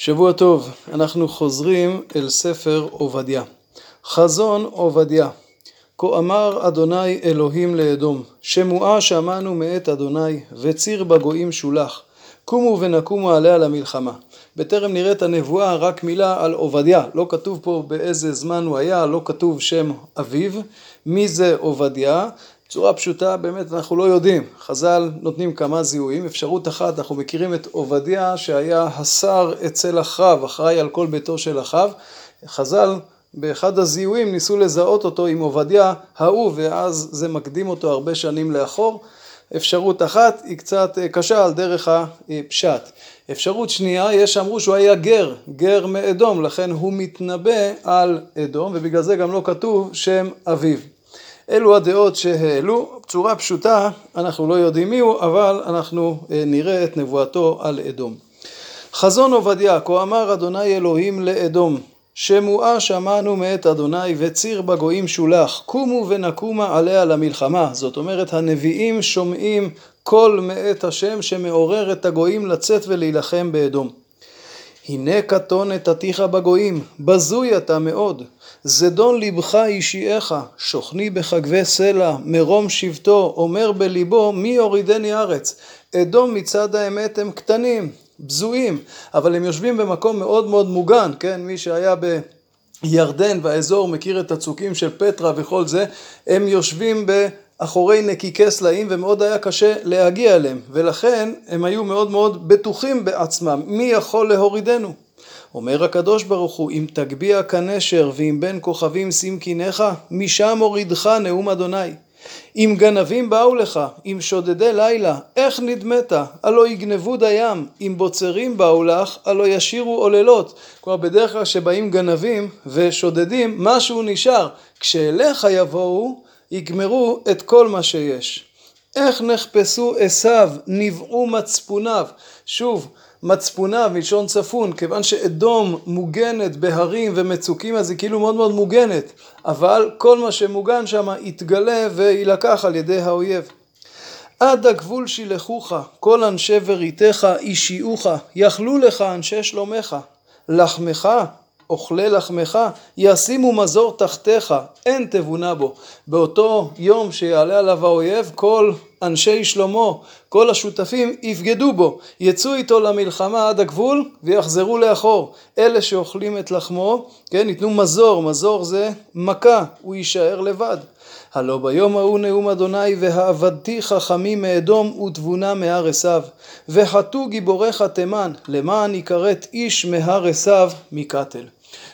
שבוע טוב, אנחנו חוזרים אל ספר עובדיה. חזון עובדיה. כה אמר אדוני אלוהים לאדום, שמועה שמענו מאת אדוני, וציר בגויים שולח. קומו ונקומו עליה למלחמה. בטרם נראה את הנבואה, רק מילה על עובדיה. לא כתוב פה באיזה זמן הוא היה, לא כתוב שם אביו. מי זה עובדיה? בצורה פשוטה באמת אנחנו לא יודעים, חז"ל נותנים כמה זיהויים, אפשרות אחת אנחנו מכירים את עובדיה שהיה השר אצל אחאב, אחראי על כל ביתו של אחאב, חז"ל באחד הזיהויים ניסו לזהות אותו עם עובדיה ההוא ואז זה מקדים אותו הרבה שנים לאחור, אפשרות אחת היא קצת קשה על דרך הפשט, אפשרות שנייה יש שאמרו שהוא היה גר, גר מאדום לכן הוא מתנבא על אדום ובגלל זה גם לא כתוב שם אביו אלו הדעות שהעלו, בצורה פשוטה אנחנו לא יודעים מי הוא, אבל אנחנו נראה את נבואתו על אדום. חזון עובדיה, כה אמר אדוני אלוהים לאדום, שמועה שמענו מאת אדוני וציר בגויים שולח, קומו ונקומה עליה למלחמה. זאת אומרת הנביאים שומעים קול מאת השם שמעורר את הגויים לצאת ולהילחם באדום. הנה קטון את עתיך בגויים, בזוי אתה מאוד. זדון לבך אישיעך, שוכני בחגבי סלע, מרום שבטו, אומר בליבו, מי יורידני ארץ? אדום מצד האמת הם קטנים, בזויים, אבל הם יושבים במקום מאוד מאוד מוגן, כן? מי שהיה בירדן והאזור מכיר את הצוקים של פטרה וכל זה, הם יושבים באחורי נקיקי סלעים ומאוד היה קשה להגיע אליהם, ולכן הם היו מאוד מאוד בטוחים בעצמם, מי יכול להורידנו? אומר הקדוש ברוך הוא, אם תגביה כנשר ואם בין כוכבים שים קיניך, משם הורידך נאום אדוני. אם גנבים באו לך, אם שודדי לילה, איך נדמת? הלא יגנבו דיים, אם בוצרים באו לך, הלא ישירו עוללות. כלומר בדרך כלל שבאים גנבים ושודדים, משהו נשאר. כשאליך יבואו, יגמרו את כל מה שיש. איך נחפשו עשיו, נבעו מצפוניו. שוב, מצפוניו מלשון צפון, כיוון שאדום מוגנת בהרים ומצוקים אז היא כאילו מאוד מאוד מוגנת, אבל כל מה שמוגן שם יתגלה ויילקח על ידי האויב. עד הגבול שילחוך, כל אנשי בריתך אישיעוך, יכלו לך אנשי שלומך, לחמך אוכלי לחמך, ישימו מזור תחתיך, אין תבונה בו. באותו יום שיעלה עליו האויב, כל אנשי שלמה, כל השותפים יבגדו בו, יצאו איתו למלחמה עד הגבול ויחזרו לאחור. אלה שאוכלים את לחמו, כן, ייתנו מזור, מזור זה מכה, הוא יישאר לבד. הלא ביום ההוא נאום אדוני והעבדתי חכמים מאדום ותבונה מהר עשיו וחטאו גיבוריך תימן למען יכרת איש מהר עשיו מקטל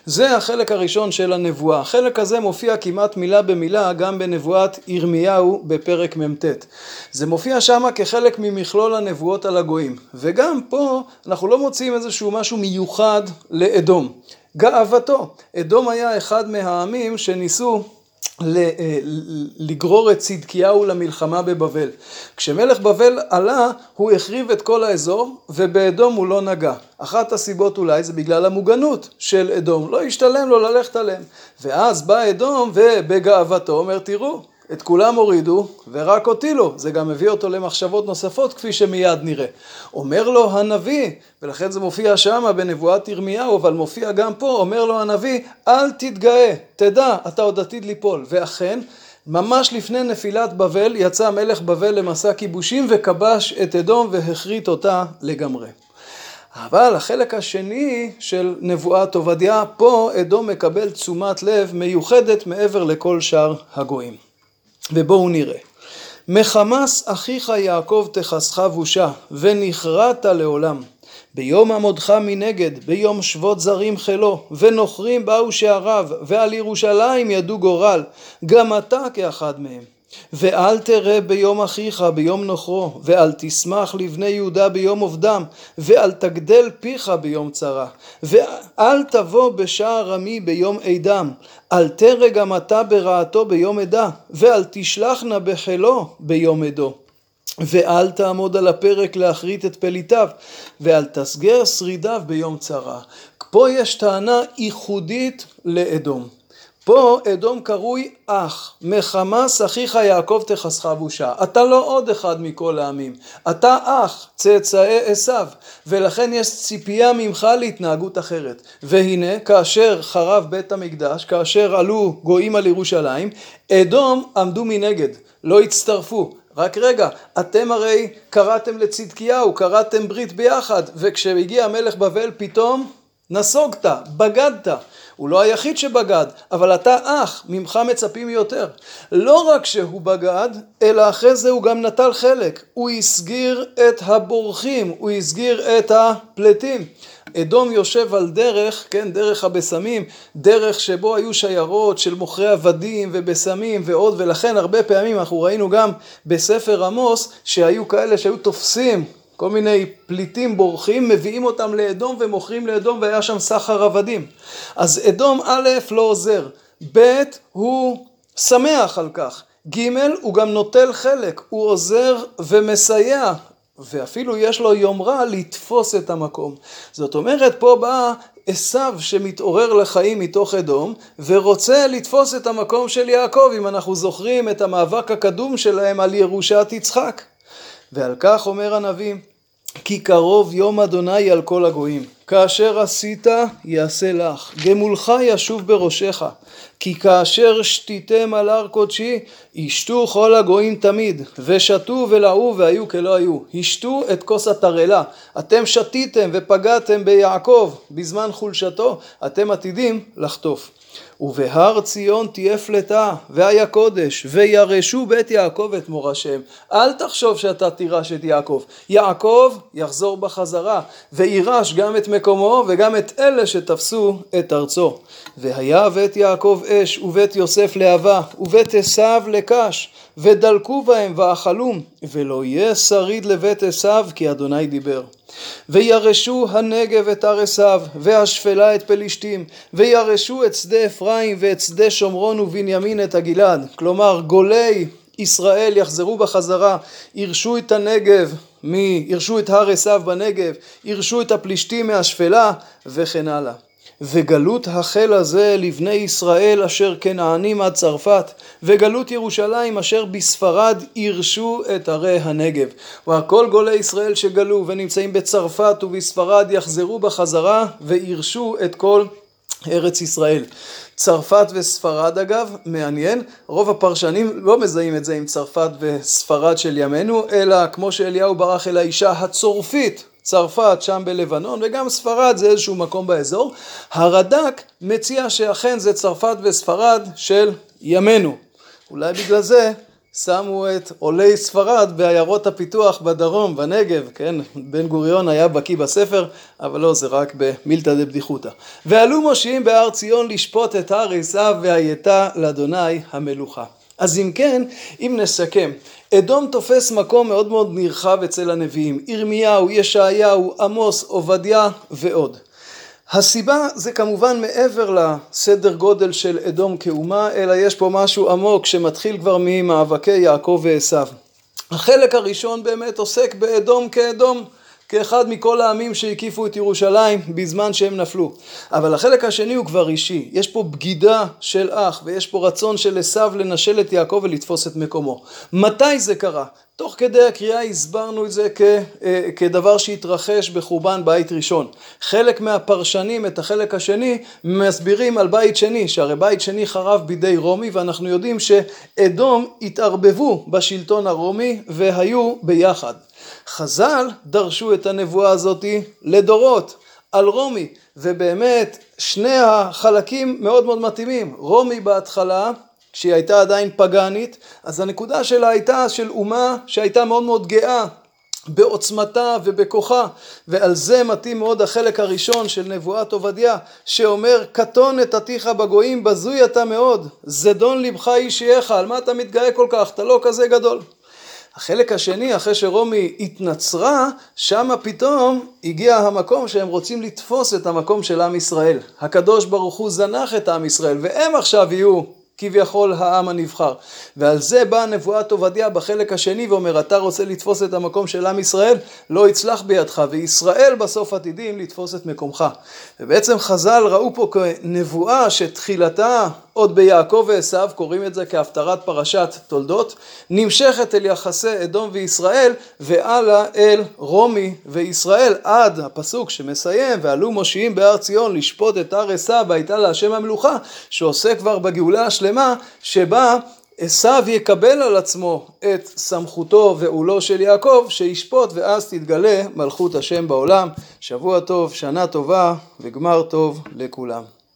זה החלק הראשון של הנבואה. החלק הזה מופיע כמעט מילה במילה גם בנבואת ירמיהו בפרק מ"ט. זה מופיע שמה כחלק ממכלול הנבואות על הגויים. וגם פה אנחנו לא מוצאים איזשהו משהו מיוחד לאדום. גאוותו. אדום היה אחד מהעמים שניסו לגרור את צדקיהו למלחמה בבבל. כשמלך בבל עלה, הוא החריב את כל האזור, ובאדום הוא לא נגע. אחת הסיבות אולי זה בגלל המוגנות של אדום, לא השתלם לו ללכת עליהם. ואז בא אדום ובגאוותו אומר, תראו, את כולם הורידו ורק אותי לא. זה גם מביא אותו למחשבות נוספות כפי שמיד נראה. אומר לו הנביא, ולכן זה מופיע שמה בנבואת ירמיהו, אבל מופיע גם פה, אומר לו הנביא, אל תתגאה, תדע, אתה עוד עתיד ליפול. ואכן, ממש לפני נפילת בבל, יצא מלך בבל למסע כיבושים וכבש את אדום והכרית אותה לגמרי. אבל החלק השני של נבואת עובדיה, פה אדום מקבל תשומת לב מיוחדת מעבר לכל שאר הגויים. ובואו נראה. מחמס אחיך יעקב תכסך בושה, ונכרעת לעולם. ביום עמודך מנגד, ביום שבות זרים חילו, ונוכרים באו שעריו, ועל ירושלים ידו גורל, גם אתה כאחד מהם. ואל תראה ביום אחיך ביום נוכרו, ואל תשמח לבני יהודה ביום עובדם, ואל תגדל פיך ביום צרה, ואל תבוא בשער עמי ביום עדם, אל תרא גם אתה ברעתו ביום עדה, ואל תשלחנה בחילו ביום עדו. ואל תעמוד על הפרק להכרית את פליטיו, ואל תסגר שרידיו ביום צרה. פה יש טענה ייחודית לאדום. פה אדום קרוי אח, מחמס אחיך יעקב תכסך בושה. אתה לא עוד אחד מכל העמים, אתה אח, צאצאי עשיו, ולכן יש ציפייה ממך להתנהגות אחרת. והנה, כאשר חרב בית המקדש, כאשר עלו גויים על ירושלים, אדום עמדו מנגד, לא הצטרפו. רק רגע, אתם הרי קראתם לצדקיהו, קראתם ברית ביחד, וכשהגיע המלך בבל פתאום נסוגת, בגדת. הוא לא היחיד שבגד, אבל אתה אח, ממך מצפים יותר. לא רק שהוא בגד, אלא אחרי זה הוא גם נטל חלק. הוא הסגיר את הבורחים, הוא הסגיר את הפלטים. אדום יושב על דרך, כן, דרך הבשמים, דרך שבו היו שיירות של מוכרי עבדים ובשמים ועוד, ולכן הרבה פעמים אנחנו ראינו גם בספר עמוס שהיו כאלה שהיו תופסים כל מיני פליטים בורחים, מביאים אותם לאדום ומוכרים לאדום והיה שם סחר עבדים. אז אדום א' לא עוזר, ב' הוא שמח על כך, ג' הוא גם נוטל חלק, הוא עוזר ומסייע ואפילו יש לו יומרה לתפוס את המקום. זאת אומרת, פה בא עשיו שמתעורר לחיים מתוך אדום, ורוצה לתפוס את המקום של יעקב, אם אנחנו זוכרים את המאבק הקדום שלהם על ירושת יצחק. ועל כך אומר הנביא, כי קרוב יום אדוני על כל הגויים. כאשר עשית יעשה לך, גמולך ישוב בראשך. כי כאשר שתיתם על הר קודשי, ישתו כל הגויים תמיד, ושתו ולעו והיו כלא היו. ישתו את כוס התרעלה. אתם שתיתם ופגעתם ביעקב בזמן חולשתו, אתם עתידים לחטוף. ובהר ציון תהיה פלטה, והיה קודש, וירשו בית יעקב את מורשם. אל תחשוב שאתה תירש את יעקב. יעקב יחזור בחזרה, וירש גם את מקומו וגם את אלה שתפסו את ארצו. והיה בית יעקב אש, ובית יוסף להבה, ובית עשיו לקש, ודלקו בהם ואכלום, ולא יהיה שריד לבית עשיו, כי אדוני דיבר. וירשו הנגב את הר והשפלה את פלישתים, וירשו את שדה אפרים ואת שדה שומרון ובנימין את הגלעד. כלומר, גולי ישראל יחזרו בחזרה, ירשו את הנגב. ירשו את הר עשיו בנגב, ירשו את הפלישתים מהשפלה, וכן הלאה. וגלות החל הזה לבני ישראל אשר כנענים עד צרפת, וגלות ירושלים אשר בספרד ירשו את ערי הנגב. וכל גולי ישראל שגלו ונמצאים בצרפת ובספרד יחזרו בחזרה וירשו את כל ארץ ישראל. צרפת וספרד אגב, מעניין, רוב הפרשנים לא מזהים את זה עם צרפת וספרד של ימינו, אלא כמו שאליהו ברח אל האישה הצורפית צרפת שם בלבנון וגם ספרד זה איזשהו מקום באזור. הרד"ק מציע שאכן זה צרפת וספרד של ימינו. אולי בגלל זה שמו את עולי ספרד בעיירות הפיתוח בדרום, בנגב, כן? בן גוריון היה בקיא בספר, אבל לא, זה רק במילתא דבדיחותא. ועלו מושיעים בהר ציון לשפוט את הר עשיו והייתה לאדוני המלוכה. אז אם כן, אם נסכם, אדום תופס מקום מאוד מאוד נרחב אצל הנביאים, ירמיהו, ישעיהו, עמוס, עובדיה ועוד. הסיבה זה כמובן מעבר לסדר גודל של אדום כאומה, אלא יש פה משהו עמוק שמתחיל כבר ממאבקי יעקב ועשיו. החלק הראשון באמת עוסק באדום כאדום. כאחד מכל העמים שהקיפו את ירושלים בזמן שהם נפלו. אבל החלק השני הוא כבר אישי. יש פה בגידה של אח ויש פה רצון של עשיו לנשל את יעקב ולתפוס את מקומו. מתי זה קרה? תוך כדי הקריאה הסברנו את זה כ, אה, כדבר שהתרחש בחורבן בית ראשון. חלק מהפרשנים את החלק השני מסבירים על בית שני, שהרי בית שני חרב בידי רומי ואנחנו יודעים שאדום התערבבו בשלטון הרומי והיו ביחד. חז"ל דרשו את הנבואה הזאתי לדורות על רומי ובאמת שני החלקים מאוד מאוד מתאימים. רומי בהתחלה כשהיא הייתה עדיין פגאנית אז הנקודה שלה הייתה של אומה שהייתה מאוד מאוד גאה בעוצמתה ובכוחה ועל זה מתאים מאוד החלק הראשון של נבואת עובדיה שאומר קטון את עתיך בגויים בזוי אתה מאוד זדון לבך אישייך על מה אתה מתגאה כל כך? אתה לא כזה גדול החלק השני, אחרי שרומי התנצרה, שמה פתאום הגיע המקום שהם רוצים לתפוס את המקום של עם ישראל. הקדוש ברוך הוא זנח את עם ישראל, והם עכשיו יהיו כביכול העם הנבחר. ועל זה באה נבואת עובדיה בחלק השני ואומר, אתה רוצה לתפוס את המקום של עם ישראל? לא יצלח בידך, וישראל בסוף עתידים לתפוס את מקומך. ובעצם חז"ל ראו פה כנבואה שתחילתה עוד ביעקב ועשיו, קוראים את זה כהפטרת פרשת תולדות, נמשכת אל יחסי אדום וישראל, והלאה אל רומי וישראל, עד הפסוק שמסיים, ועלו מושיעים בהר ציון לשפוט את הר עשיו, והייתה להשם המלוכה, שעוסק כבר בגאולה השלמה, שבה עשיו יקבל על עצמו את סמכותו ועולו של יעקב, שישפוט ואז תתגלה מלכות השם בעולם. שבוע טוב, שנה טובה וגמר טוב לכולם.